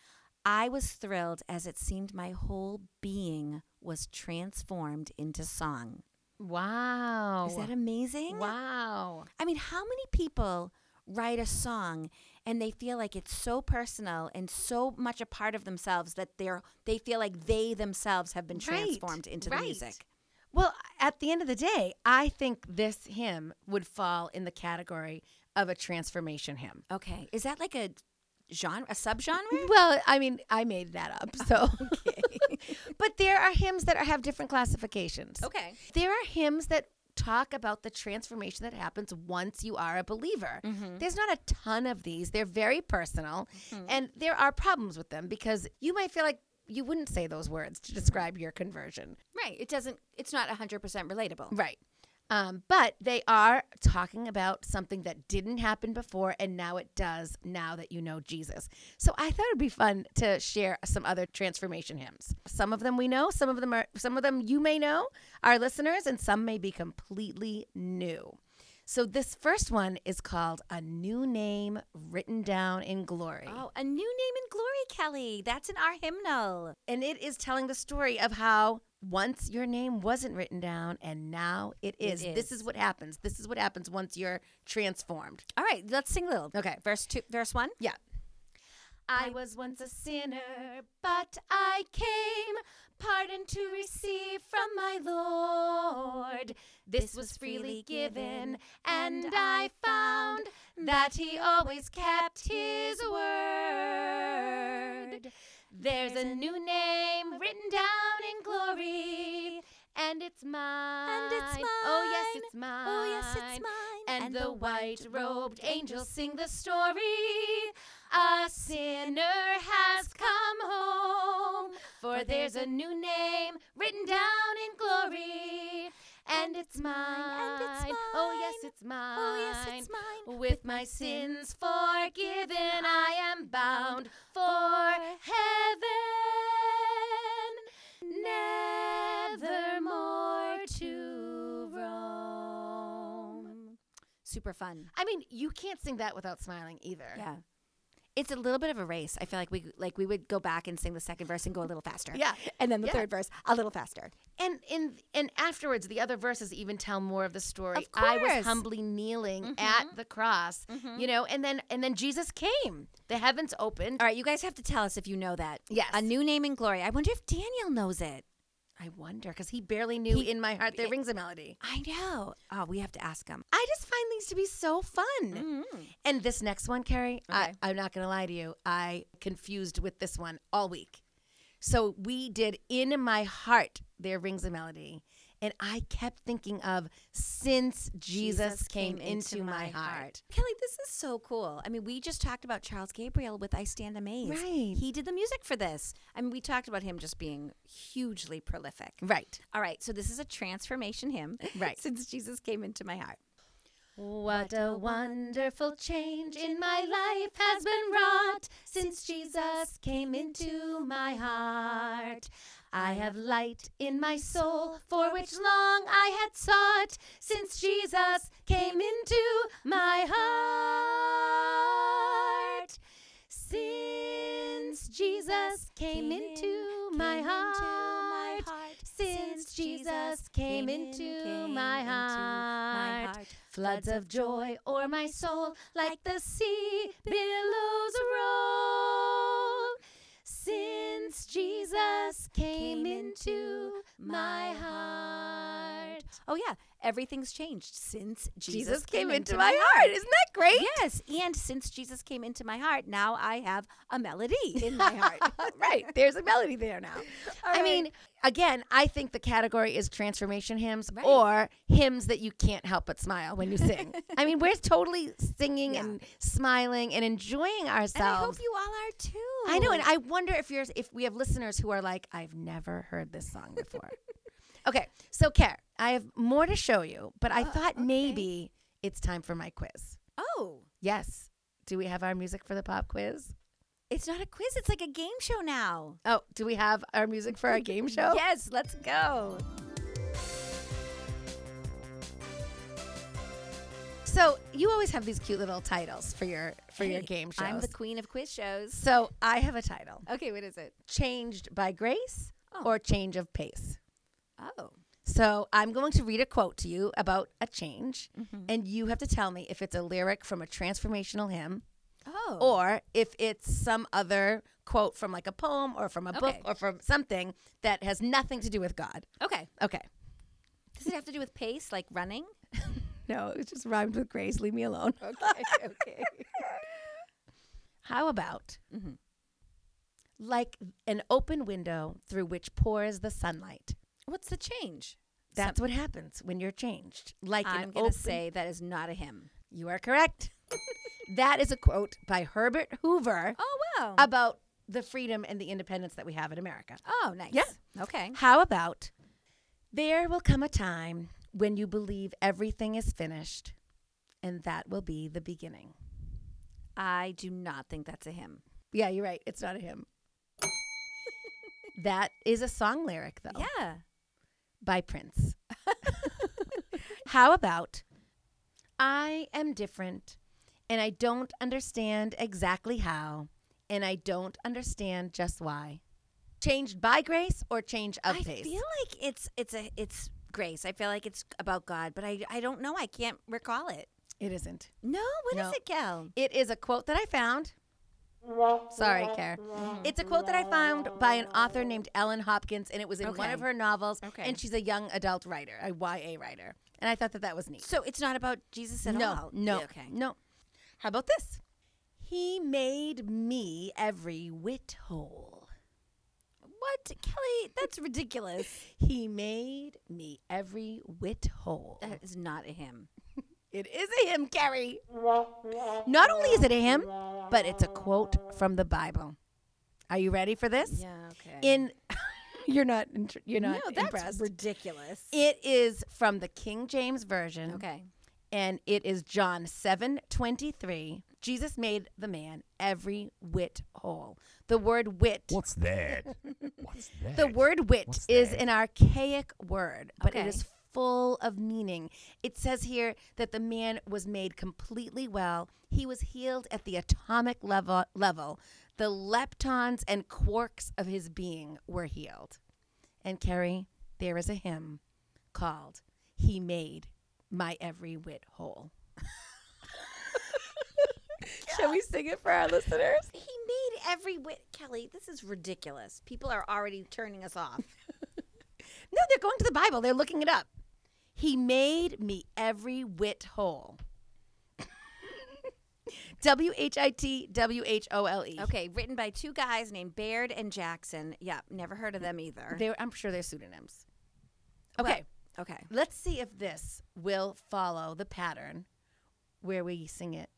B: I was thrilled as it seemed my whole being was transformed into song.
A: Wow.
B: Is that amazing?
A: Wow.
B: I mean, how many people write a song and they feel like it's so personal and so much a part of themselves that they're they feel like they themselves have been
A: Right,
B: transformed into the music.
A: Well, at the end of the day, I think this hymn would fall in the category of a transformation hymn.
B: Okay. Is that like a genre, a subgenre?
A: Well, I mean, I made that up. So, but there are hymns that are, have different classifications.
B: Okay.
A: There are hymns that talk about the transformation that happens once you are a believer.
B: Mm-hmm.
A: There's not a ton of these. They're very personal, and there are problems with them because you might feel like you wouldn't say those words to describe your conversion.
B: Right. It doesn't. It's not hundred percent relatable.
A: Right. Um, but they are talking about something that didn't happen before and now it does now that you know Jesus. So I thought it'd be fun to share some other transformation hymns. Some of them we know, some of them are some of them you may know, our listeners, and some may be completely new. So this first one is called A New Name Written Down in Glory.
B: Oh, a new name in glory, Kelly. That's in our hymnal.
A: And it is telling the story of how once your name wasn't written down and now it is. This
B: is.
A: is what happens. This is what happens once you're transformed.
B: All right, let's sing a little.
A: Okay.
B: Verse two, verse one.
A: Yeah. I was once a sinner, but I came pardon to receive from my Lord. This was freely given, and I found that He always kept His word. There's a new name written down in glory, and it's mine. Oh, oh, yes, it's mine.
B: Oh, yes, it's mine.
A: And, the white robed angels sing the story. A sinner has come home, for there's a new name written down in glory. And it's mine.
B: And it's
A: Oh, yes, it's mine.
B: Oh, yes, it's mine.
A: With my sins forgiven, I am bound for heaven, never more to roam.
B: Super fun.
A: I mean, you can't sing that without smiling either.
B: Yeah. It's a little bit of a race. I feel like we like we would go back and sing the second verse and go a little faster.
A: Yeah.
B: And then the
A: Yeah.
B: third verse a little faster.
A: And in and afterwards, the other verses even tell more of the story.
B: Of
A: I was.
B: Mm-hmm.
A: humbly kneeling at the cross, you know, and then and then Jesus came. The heavens opened.
B: All right, you guys have to tell us if you know that.
A: Yes.
B: A new name in glory. I wonder if Daniel knows it.
A: I wonder because he barely knew
B: He-
A: in my heart there rings a melody.
B: I know. Oh, we have to ask him.
A: I just find these to be so fun. And this next one, Carrie, I, I'm not going to lie to you. I confused with this one all week. So we did In My Heart, There Rings a Melody. And I kept thinking of since Jesus, came, into, my heart.
B: Kelly, this is so cool. I mean, we just talked about Charles Gabriel with I Stand Amazed.
A: Right.
B: He did the music for this. I mean, we talked about him just being hugely prolific.
A: Right.
B: All right, so this is a transformation hymn.
A: Right.
B: Since Jesus came into my heart.
A: What a wonderful change in my life has been wrought since Jesus came into my heart. I have light in my soul for which long I had sought since Jesus came into my heart. Since Jesus came into my heart. Since Jesus came into my heart. Floods of joy o'er my soul, like the sea billows roll. Since Jesus came into my heart.
B: Oh yeah, everything's changed since Jesus,
A: Jesus came into my heart. Isn't that great?
B: Yes, and since Jesus came into my heart, now I have a melody in my heart.
A: right. There's a melody there now. I
B: right.
A: mean, again, I think the category is transformation hymns
B: Right.
A: or hymns that you can't help but smile when you sing. I mean, we're totally singing
B: Yeah.
A: and smiling and enjoying ourselves.
B: and I hope you all are too.
A: I know, and I wonder if you're if we have listeners who are like, I've never heard this song before. Okay, so Care, I have more to show you, but I
B: Oh,
A: thought
B: okay.
A: maybe it's time for my quiz.
B: Oh,
A: Yes. Do we have our music for the pop quiz?
B: it's not a quiz. It's like a game show now.
A: Oh, do we have our music for our game show?
B: Yes, let's go.
A: So you always have these cute little titles for your for your game shows.
B: I'm the queen of quiz shows.
A: so I have a title:
B: Okay, what is it?
A: "Changed by Grace"
B: Oh.
A: or "Change of Pace."
B: Oh,
A: So I'm going to read a quote to you about a change,
B: Mm-hmm.
A: and you have to tell me if it's a lyric from a transformational hymn
B: oh,
A: or if it's some other quote from like a poem or from a book or from something that has nothing to do with God.
B: okay.
A: Okay.
B: Does it have to do with pace, like running?
A: No, it just rhymed with Grace. Leave me alone.
B: Okay, okay.
A: How about
B: Mhm.
A: like an open window through which pours the sunlight?
B: What's the change?
A: That's what happens when you're changed. Like
B: I'm gonna
A: open-
B: say that is not a hymn.
A: you are correct. that is a quote by Herbert Hoover
B: Oh wow.
A: about the freedom and the independence that we have in America.
B: oh nice.
A: Yeah.
B: Okay.
A: How about there will come a time when you believe everything is finished, and that will be the beginning.
B: I do not think that's a hymn.
A: Yeah, you're right. It's not a hymn. that is a song lyric, though,
B: Yeah.
A: By Prince. How about I am different and I don't understand exactly how, and I don't understand just why. Changed by grace or change of
B: I
A: pace?
B: I feel like it's it's a it's grace. I feel like it's about God, but I I don't know. I can't recall it.
A: it isn't.
B: No, what is
A: No.
B: it, Gal?
A: It is a quote that I found. Sorry, Care. It's a quote that I found by an author named Ellen Hopkins, and it was in one
B: Okay.
A: of her novels.
B: Okay.
A: And she's a young adult writer, a YA writer. And I thought that that was neat.
B: So it's not about Jesus at
A: no,
B: all.
A: no,
B: Okay.
A: no. How about this? He made me every whit whole.
B: What, Kelly? That's ridiculous.
A: He made me every whit whole.
B: That is not a hymn.
A: It is a hymn, Carrie. Not only is it a hymn, but it's a quote from the Bible. Are you ready for this?
B: Yeah. Okay.
A: In you're not intr- you're not
B: no, that's
A: impressed.
B: ridiculous.
A: It is from the King James version.
B: okay.
A: And it is John 7 23. Jesus made the man every whit whole. The word wit.
G: What's that? What's that?
A: The word wit
G: What's
A: is
G: that?
A: an archaic word, but it
B: Okay.
A: is full of meaning. It says here that the man was made completely well. He was healed at the atomic level level. The leptons and quarks of his being were healed. And Carrie, there is a hymn called He Made My Every Wit Whole. Shall we sing it for our listeners?
B: He made every wit. Kelly, this is ridiculous. People are already turning us off.
A: No, they're going to the Bible. They're looking it up. He made me every whit whole. W H I T W H O L E.
B: Okay, written by two guys named Baird and Jackson. Yeah, never heard of them either.
A: They're, I'm sure they're pseudonyms. Okay,
B: okay.
A: let's see if this will follow the pattern where we sing it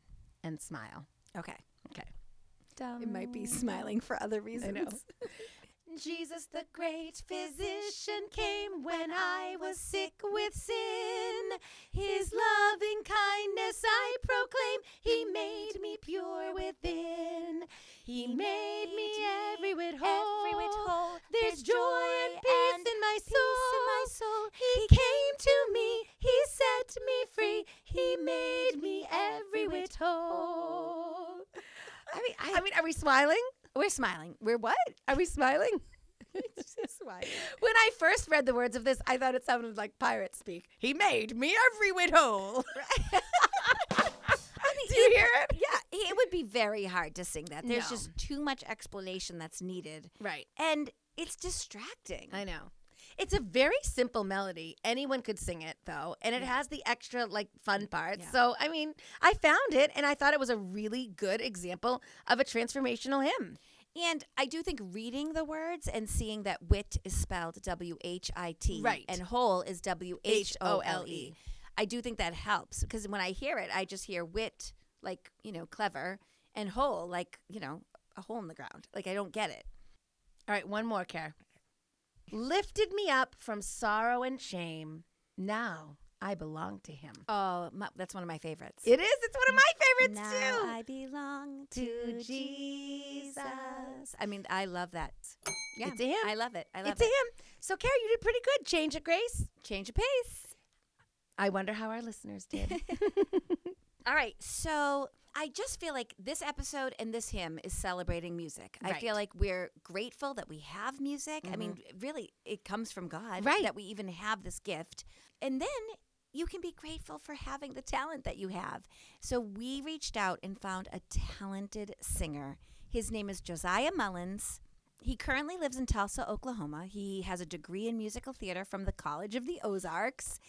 A: and smile.
B: Okay.
A: Okay.
B: It might be smiling for other reasons.
A: Jesus, the great physician, came when I was sick with sin. His loving kindness I proclaim. He made me pure within. He made me every whit whole.
B: Every whit whole.
A: There's joy and peace in my
B: peace in my
A: soul.
B: soul.
A: He came to me. He set me free. He made me every whit whole.
B: I mean, I,
A: I mean, are we smiling?
B: We're smiling. We're what?
A: Are we smiling? When I first read the words of this, I thought it sounded like pirate speak. He made me every whit whole.
B: I mean,
A: Do you hear it?
B: Yeah, it would be very hard to sing that. There's
A: No.
B: just too much explanation that's needed,
A: Right.
B: and it's distracting.
A: I know. It's a very simple melody. Anyone could sing it though, and it has the extra like fun parts.
B: Yeah.
A: So, I mean, I found it and I thought it was a really good example of a transformational hymn.
B: And I do think reading the words and seeing that wit is spelled W H I T
A: Right.
B: and whole is W H O L E. I do think that helps because when I hear it, I just hear wit, like, you know, clever, and whole, like, you know, a hole in the ground. Like, I don't get it.
A: All right, one more, Care. Lifted me up from sorrow and shame. Now I belong to him.
B: Oh, my, that's one of my favorites.
A: It is. It's one of my favorites
B: now
A: too.
B: I belong to Jesus. I mean, I love that. Yeah,
A: It's hymn.
B: I love it. I love
A: it's
B: it.
A: a hymn. So, Carrie, you did pretty good. Change of Grace.
B: Change of pace.
A: I wonder how our listeners did.
B: All right, so I just feel like this episode and this hymn is celebrating music. I feel like we're grateful that we have music. I mean, mm-hmm. really, it comes from God
A: Right.
B: that we even have this gift. And then you can be grateful for having the talent that you have. So we reached out and found a talented singer. His name is Josiah Mullins. He currently lives in Tulsa, Oklahoma. He has a degree in musical theater from the College of the Ozarks.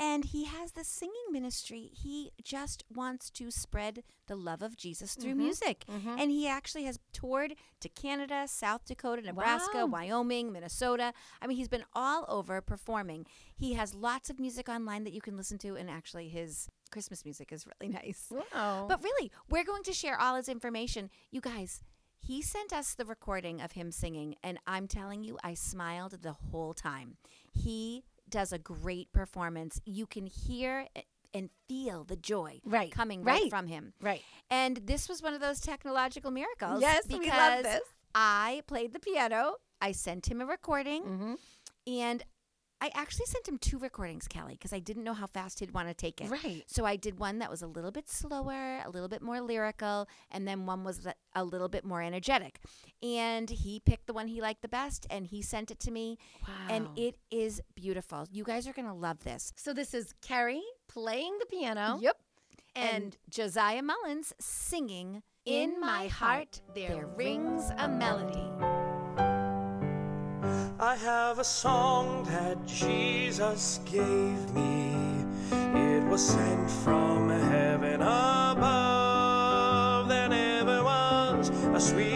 B: And he has the singing ministry. He just wants to spread the love of Jesus through mm-hmm. music. Mm-hmm. And he actually has toured to Canada, South Dakota, Nebraska,
A: Wow.
B: Wyoming, Minnesota. I mean, he's been all over performing. He has lots of music online that you can listen to, and actually, his Christmas music is really nice.
A: Wow.
B: But really, we're going to share all his information. You guys, he sent us the recording of him singing, and I'm telling you, I smiled the whole time. He does a great performance. You can hear and feel the joy
A: Right,
B: coming right,
A: right,
B: from him.
A: right.
B: And this was one of those technological miracles.
A: Yes, we love this.
B: I played the piano. I sent him a recording,
A: Mm-hmm.
B: and I actually sent him two recordings, Kelly, because I didn't know how fast he'd want to take it.
A: Right.
B: So I did one that was a little bit slower, a little bit more lyrical, and then one was a little bit more energetic. And he picked the one he liked the best, and he sent it to me.
A: Wow.
B: And it is beautiful. You guys are going to love this.
A: So this is Carrie playing the piano.
B: Yep.
A: And,
B: And Josiah Mullins singing
A: in my heart there rings a melody.
H: I have a song that Jesus gave me. It was sent from heaven above. There never was a sweeter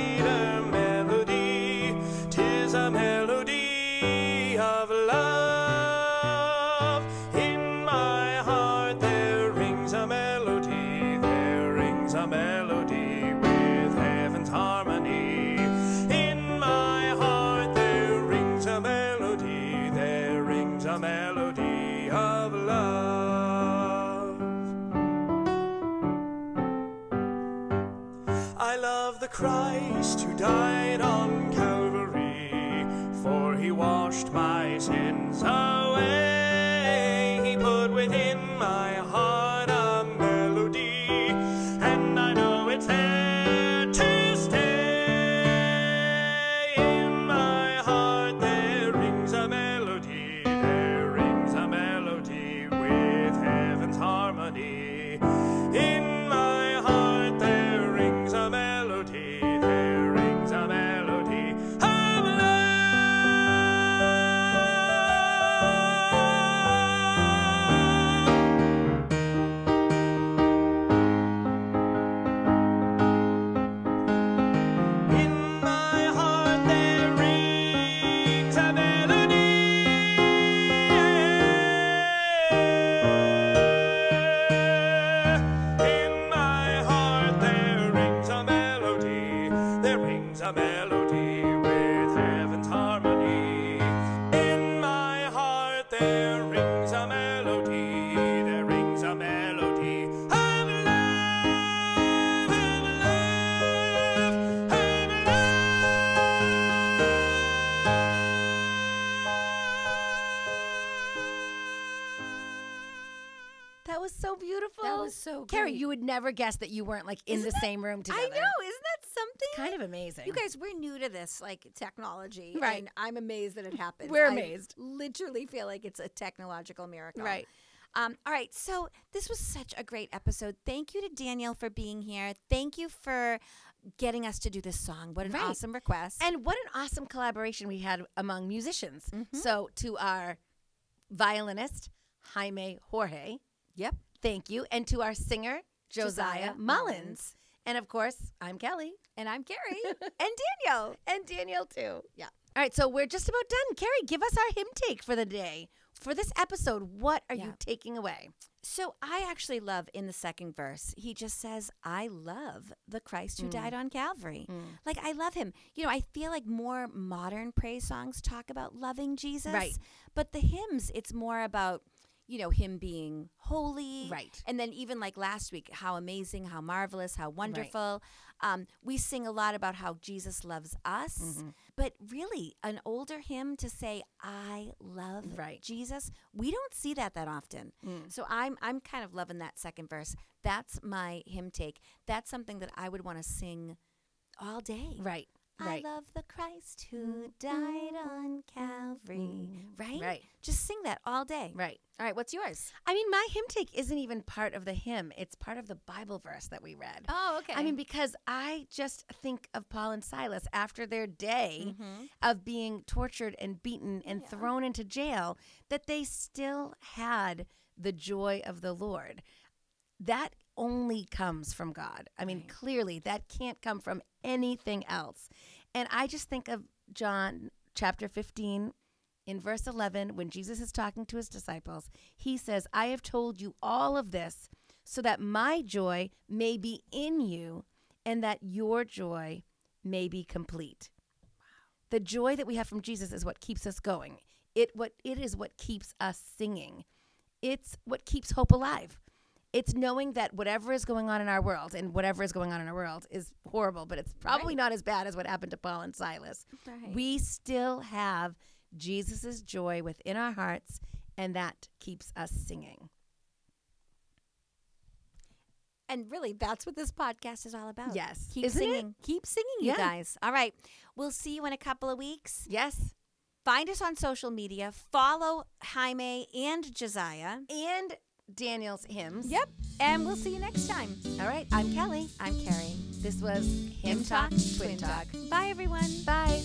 A: never guess that you weren't like in
B: Isn't
A: the
B: that-
A: same room together.
B: I know. Isn't that something?
A: Kind of amazing.
B: You guys, we're new to this like technology,
A: Right.
B: And I'm amazed that it happened.
A: We're
B: I
A: amazed.
B: literally feel like it's a technological miracle,
A: Right.
B: Um, all right, so this was such a great episode. Thank you to Danielle for being here. Thank you for getting us to do this song. What an
A: Right.
B: awesome request!
A: And what an awesome collaboration we had among musicians.
B: Mm-hmm.
A: So, to our violinist, Jaime Jorge,
B: yep,
A: thank you. And to our singer, Josiah,
B: Josiah
A: Mullins.
B: Mullins.
A: And of course, I'm Kelly.
B: and I'm Carrie and Danielle.
A: And Danielle, too.
B: Yeah.
A: All right, so we're just about done. Carrie, give us our hymn take for the day. For this episode, what are
B: Yeah.
A: you taking away?
B: So I actually love in the second verse, he just says, I love the Christ who died mm. on Calvary. Mm. Like, I love him. You know, I feel like more modern praise songs talk about loving Jesus.
A: Right.
B: But the hymns, it's more about, you know, him being holy.
A: Right.
B: And then even like last week, how amazing, how marvelous, how wonderful. Um, we sing a lot about how Jesus loves us.
A: Mm-hmm.
B: But really, an older hymn to say, I love
A: Right.
B: Jesus, we don't see that that often. So I'm I'm kind of loving that second verse. That's my hymn take. That's something that I would want to sing all day.
A: Right, right.
B: I love the Christ who died on Calvary. Right?
A: Right.
B: Just sing that all day.
A: Right.
B: All right, what's yours?
A: I mean, my hymn take isn't even part of the hymn, it's part of the Bible verse that we read.
B: Oh, okay.
A: I mean, because I just think of Paul and Silas after their day
B: Mm-hmm.
A: of being tortured and beaten and thrown into jail, that they still had the joy of the Lord. That only comes from God. I mean, clearly, that can't come from anything else. And I just think of John chapter 15 in verse 11 when Jesus is talking to his disciples. He says, I have told you all of this so that my joy may be in you and that your joy may be complete. Wow. The joy that we have from Jesus is what keeps us going. It what it is what keeps us singing. It's what keeps hope alive. It's knowing that whatever is going on in our world and whatever is going on in our world is horrible, but it's probably not as bad as what happened to Paul and Silas.
B: Right.
A: We still have Jesus' joy within our hearts, and that keeps us singing.
B: And really, that's what this podcast is all about.
A: Yes.
B: Keep
A: Isn't it?
B: singing. Keep singing, you guys. All right. We'll see you in a couple of weeks.
A: Yes.
B: Find us on social media. Follow Jaime and Josiah.
A: And Daniel's hymns.
B: Yep. And we'll see you next time.
A: All right. I'm Kelly.
B: I'm Carrie.
A: This was Hymn Talk, Twin Talk.
B: Bye, everyone.
A: Bye.